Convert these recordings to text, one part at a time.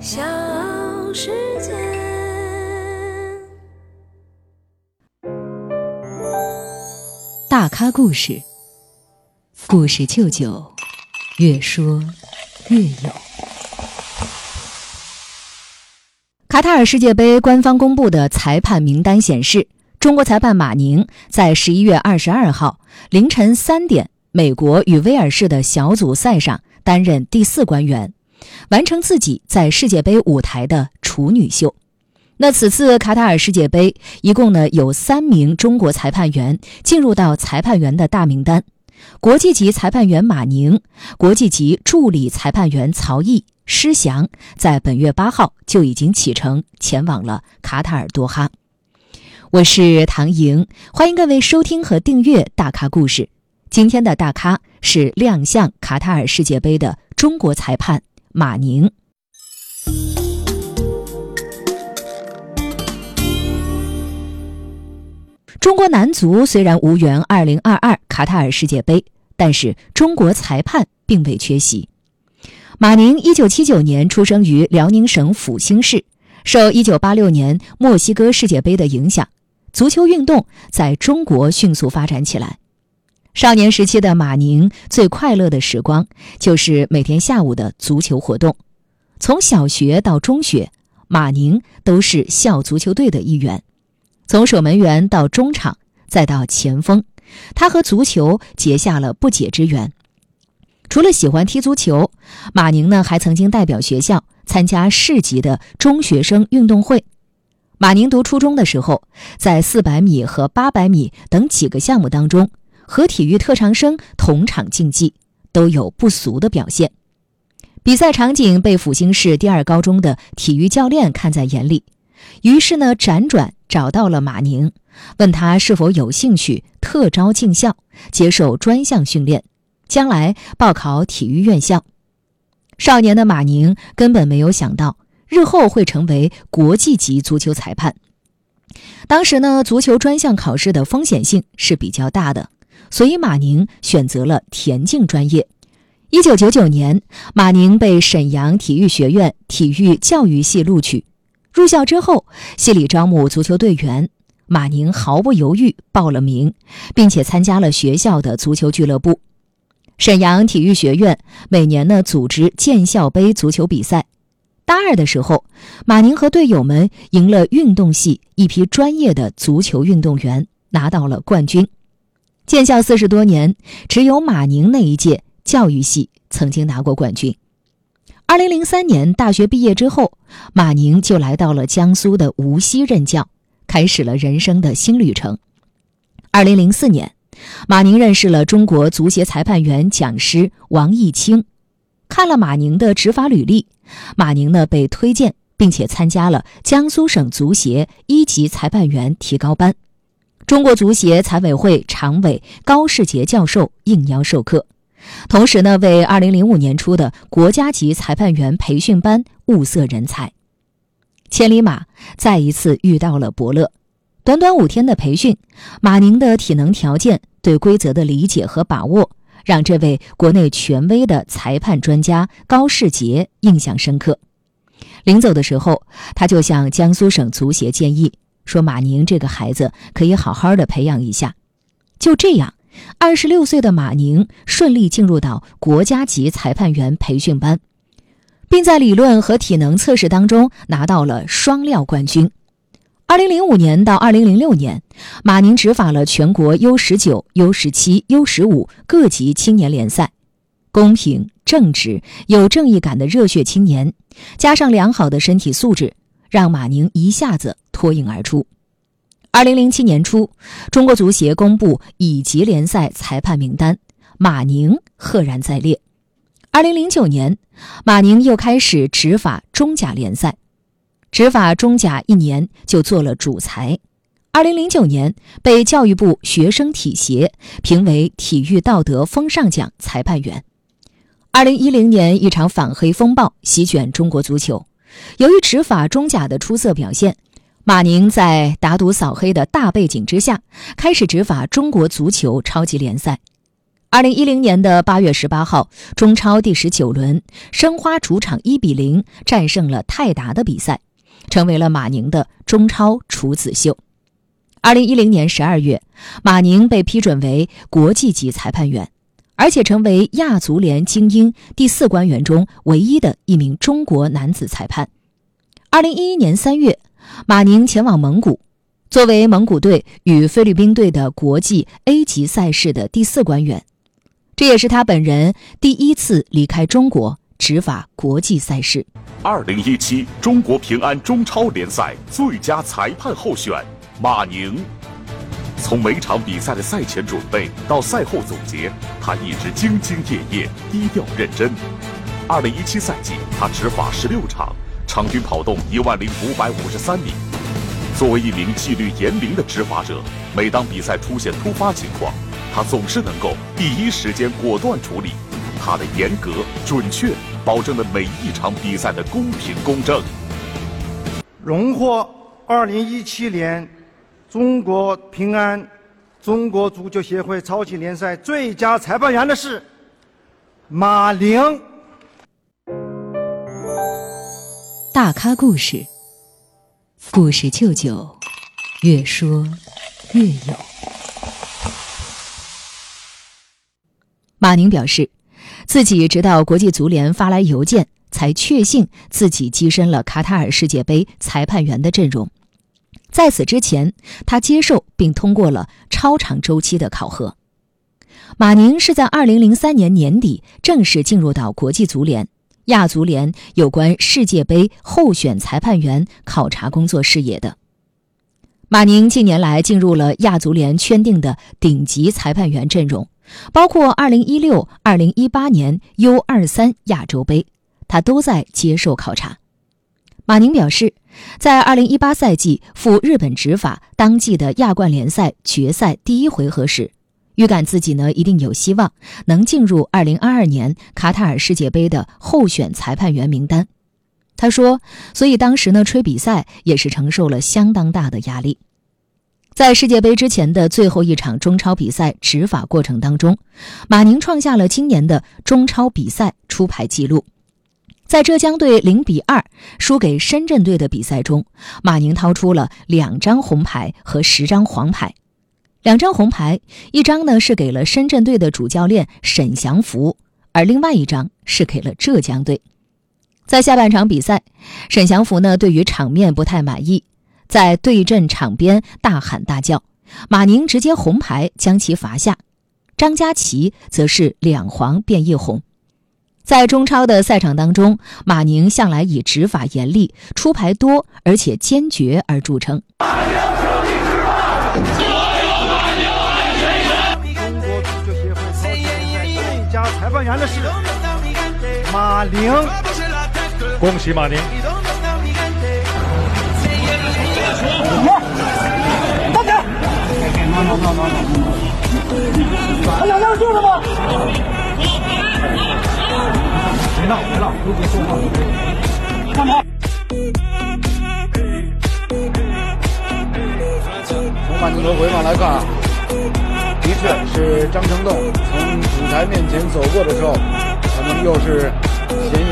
小世界。大咖故事，故事舅舅，越说越有。卡塔尔世界杯官方公布的裁判名单显示，中国裁判马宁在十一月二十二号凌晨三点，美国与威尔士的小组赛上担任第四官员，完成自己在世界杯舞台的处女秀。那此次卡塔尔世界杯一共呢有三名中国裁判员进入到裁判员的大名单，国际级裁判员马宁、国际级助理裁判员曹毅。施翔在本月八号就已经启程前往了卡塔尔多哈。我是唐莹，欢迎各位收听和订阅《大咖故事》。今天的大咖是亮相卡塔尔世界杯的中国裁判马宁。中国男足虽然无缘2022卡塔尔世界杯，但是中国裁判并未缺席。马宁一九七九年出生于辽宁省阜新市，受一九八六年墨西哥世界杯的影响，足球运动在中国迅速发展起来。少年时期的马宁最快乐的时光就是每天下午的足球活动。从小学到中学，马宁都是校足球队的一员。从守门员到中场，再到前锋，他和足球结下了不解之缘。除了喜欢踢足球，马宁呢还曾经代表学校参加市级的中学生运动会。马宁读初中的时候，在400米和800米等几个项目当中，和体育特长生同场竞技，都有不俗的表现。比赛场景被阜新市第二高中的体育教练看在眼里，于是呢辗转找到了马宁，问他是否有兴趣特招进校，接受专项训练。将来报考体育院校，少年的马宁根本没有想到日后会成为国际级足球裁判。当时呢，足球专项考试的风险性是比较大的，所以马宁选择了田径专业。一九九九年，马宁被沈阳体育学院体育教育系录取。入校之后，系里招募足球队员，马宁毫不犹豫报了名，并且参加了学校的足球俱乐部。沈阳体育学院每年呢组织建校杯足球比赛。大二的时候，马宁和队友们赢了运动系一批专业的足球运动员，拿到了冠军。建校四十多年，只有马宁那一届教育系曾经拿过冠军。二零零三年大学毕业之后，马宁就来到了江苏的无锡任教，开始了人生的新旅程。二零零四年。马宁认识了中国足协裁判员讲师王毅清，看了马宁的执法履历，马宁呢被推荐，并且参加了江苏省足协一级裁判员提高班。中国足协财委会常委高世杰教授应邀授课，同时呢为2005年初的国家级裁判员培训班物色人才。千里马再一次遇到了伯乐。短短五天的培训，马宁的体能条件、对规则的理解和把握，让这位国内权威的裁判专家高世杰印象深刻。临走的时候，他就向江苏省足协建议说：“马宁这个孩子可以好好的培养一下。”就这样，二十六岁的马宁顺利进入到国家级裁判员培训班，并在理论和体能测试当中拿到了双料冠军。二零零五年到二零零六年，马宁执法了全国 U 十九、U 十七、U 十五各级青年联赛。公平、正直、有正义感的热血青年，加上良好的身体素质，让马宁一下子脱颖而出。二零零七年初，中国足协公布乙级联赛裁判名单，马宁赫然在列。二零零九年，马宁又开始执法中甲联赛。执法中甲一年就做了主裁，二零零九年被教育部学生体协评为体育道德风尚奖裁判员。二零一零年一场反黑风暴席卷中国足球，由于执法中甲的出色表现，马宁在打赌扫黑的大背景之下，开始执法中国足球超级联赛。二零一零年的八月十八号，中超第十九轮，申花主场一比零战胜了泰达的比赛，成为了马宁的中超处子秀。二零一零年十二月，马宁被批准为国际级裁判员，而且成为亚足联精英第四官员中唯一的一名中国男子裁判。二零一一年三月，马宁前往蒙古，作为蒙古队与菲律宾队的国际 A 级赛事的第四官员。这也是他本人第一次离开中国执法国际赛事。二零一七中国平安中超联赛最佳裁判候选马宁，从每场比赛的赛前准备到赛后总结，他一直兢兢业业、低调认真。二零一七赛季，他执法十六场，场均跑动一万零五百五十三米。作为一名纪律严明的执法者，每当比赛出现突发情况，他总是能够第一时间果断处理，他的严格准确保证了每一场比赛的公平公正。荣获二零一七年中国平安中国足球协会超级联赛最佳裁判员的是马宁。大咖故事，故事舅舅，越说越有。马宁表示，自己直到国际足联发来邮件，才确信自己跻身了卡塔尔世界杯裁判员的阵容。在此之前，他接受并通过了超长周期的考核。马宁是在2003年年底正式进入到国际足联、亚足联有关世界杯候选裁判员考察工作视野的。马宁近年来进入了亚足联圈定的顶级裁判员阵容。包括2016、2018年 U23 亚洲杯，他都在接受考察。马宁表示，在2018赛季赴日本执法当季的亚冠联赛决赛第一回合时，预感自己呢一定有希望能进入2022年卡塔尔世界杯的候选裁判员名单。他说，所以当时呢吹比赛也是承受了相当大的压力。在世界杯之前的最后一场中超比赛执法过程当中，马宁创下了今年的中超比赛出牌纪录。在浙江队零比二输给深圳队的比赛中，马宁掏出了两张红牌和十张黄牌。两张红牌，一张呢是给了深圳队的主教练沈祥福，而另外一张是给了浙江队。在下半场比赛，沈祥福呢对于场面不太满意。在对阵场边大喊大叫，马宁直接红牌将其罚下，张家齐则是两黄变一红。在中超的赛场当中，马宁向来以执法严厉、出牌多而且坚决而著称。中国足球协会超级联赛最佳裁判员的是马宁，恭喜马宁！还两样救了吗？闹别闹，都别说话。干嘛？从马宁的回放来看啊，的确是张成栋从主裁面前走过的时候，可能又是嫌疑。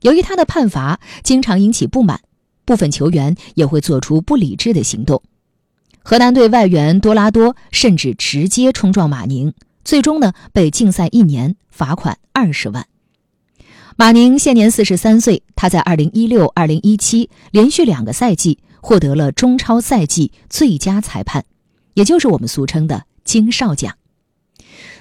由于他的判罚经常引起不满，部分球员也会做出不理智的行动。河南队外援多拉多甚至直接冲撞马宁，最终呢被禁赛一年，罚款二十万。马宁现年四十三岁，他在二零一六、二零一七连续两个赛季获得了中超赛季最佳裁判，也就是我们俗称的金哨奖。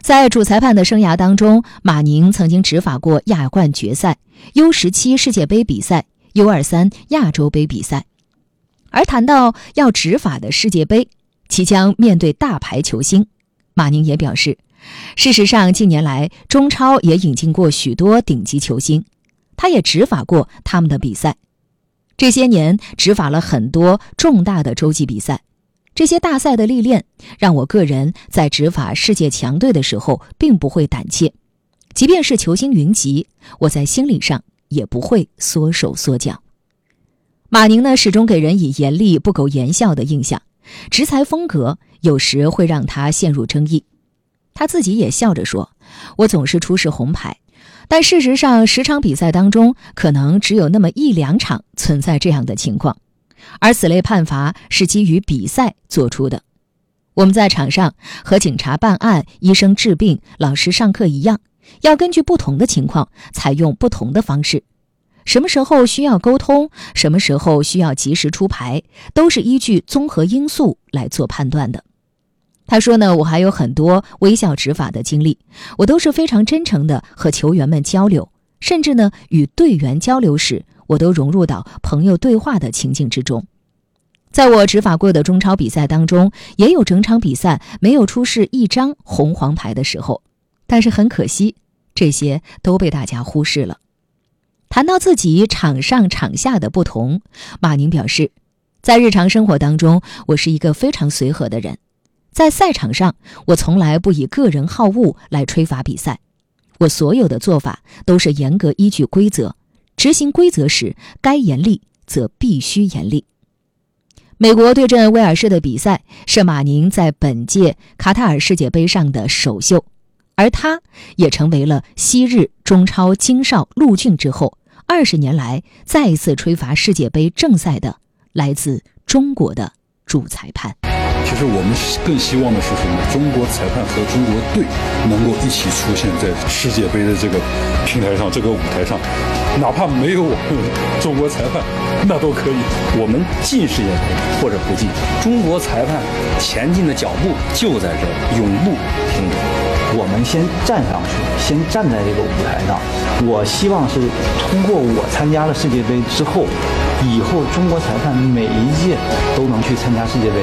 在主裁判的生涯当中，马宁曾经执法过亚冠决赛、U 十七世界杯比赛、U 二三亚洲杯比赛。而谈到要执法的世界杯，即将面对大牌球星，马宁也表示，事实上近年来中超也引进过许多顶级球星，他也执法过他们的比赛。这些年执法了很多重大的洲际比赛，这些大赛的历练让我个人在执法世界强队的时候并不会胆怯，即便是球星云集，我在心理上也不会缩手缩脚。马宁呢，始终给人以严厉、不苟言笑的印象，执裁风格有时会让他陷入争议。他自己也笑着说：“我总是出示红牌，但事实上，十场比赛当中，可能只有那么一两场存在这样的情况，而此类判罚是基于比赛做出的。我们在场上和警察办案、医生治病、老师上课一样，要根据不同的情况采用不同的方式。什么时候需要沟通，什么时候需要及时出牌，都是依据综合因素来做判断的。”他说呢，我还有很多微笑执法的经历，我都是非常真诚的和球员们交流，甚至呢与队员交流时，我都融入到朋友对话的情境之中。在我执法过的中超比赛当中，也有整场比赛没有出示一张红黄牌的时候，但是很可惜，这些都被大家忽视了。谈到自己场上场下的不同，马宁表示，在日常生活当中，我是一个非常随和的人。在赛场上，我从来不以个人好恶来吹罚比赛，我所有的做法都是严格依据规则执行。规则时该严厉则必须严厉。美国对阵威尔士的比赛是马宁在本届卡塔尔世界杯上的首秀，而他也成为了昔日中超金少陆俊之后二十年来再一次吹罚世界杯正赛的来自中国的主裁判。其实我们更希望的是什么？中国裁判和中国队能够一起出现在世界杯的这个平台上、这个舞台上，哪怕没有我们中国裁判，那都可以。我们进世界杯或者不进，中国裁判前进的脚步就在这，永不停止。我们先站上去，先站在这个舞台上。我希望是通过我参加了世界杯之后，以后中国裁判每一届都能去参加世界杯。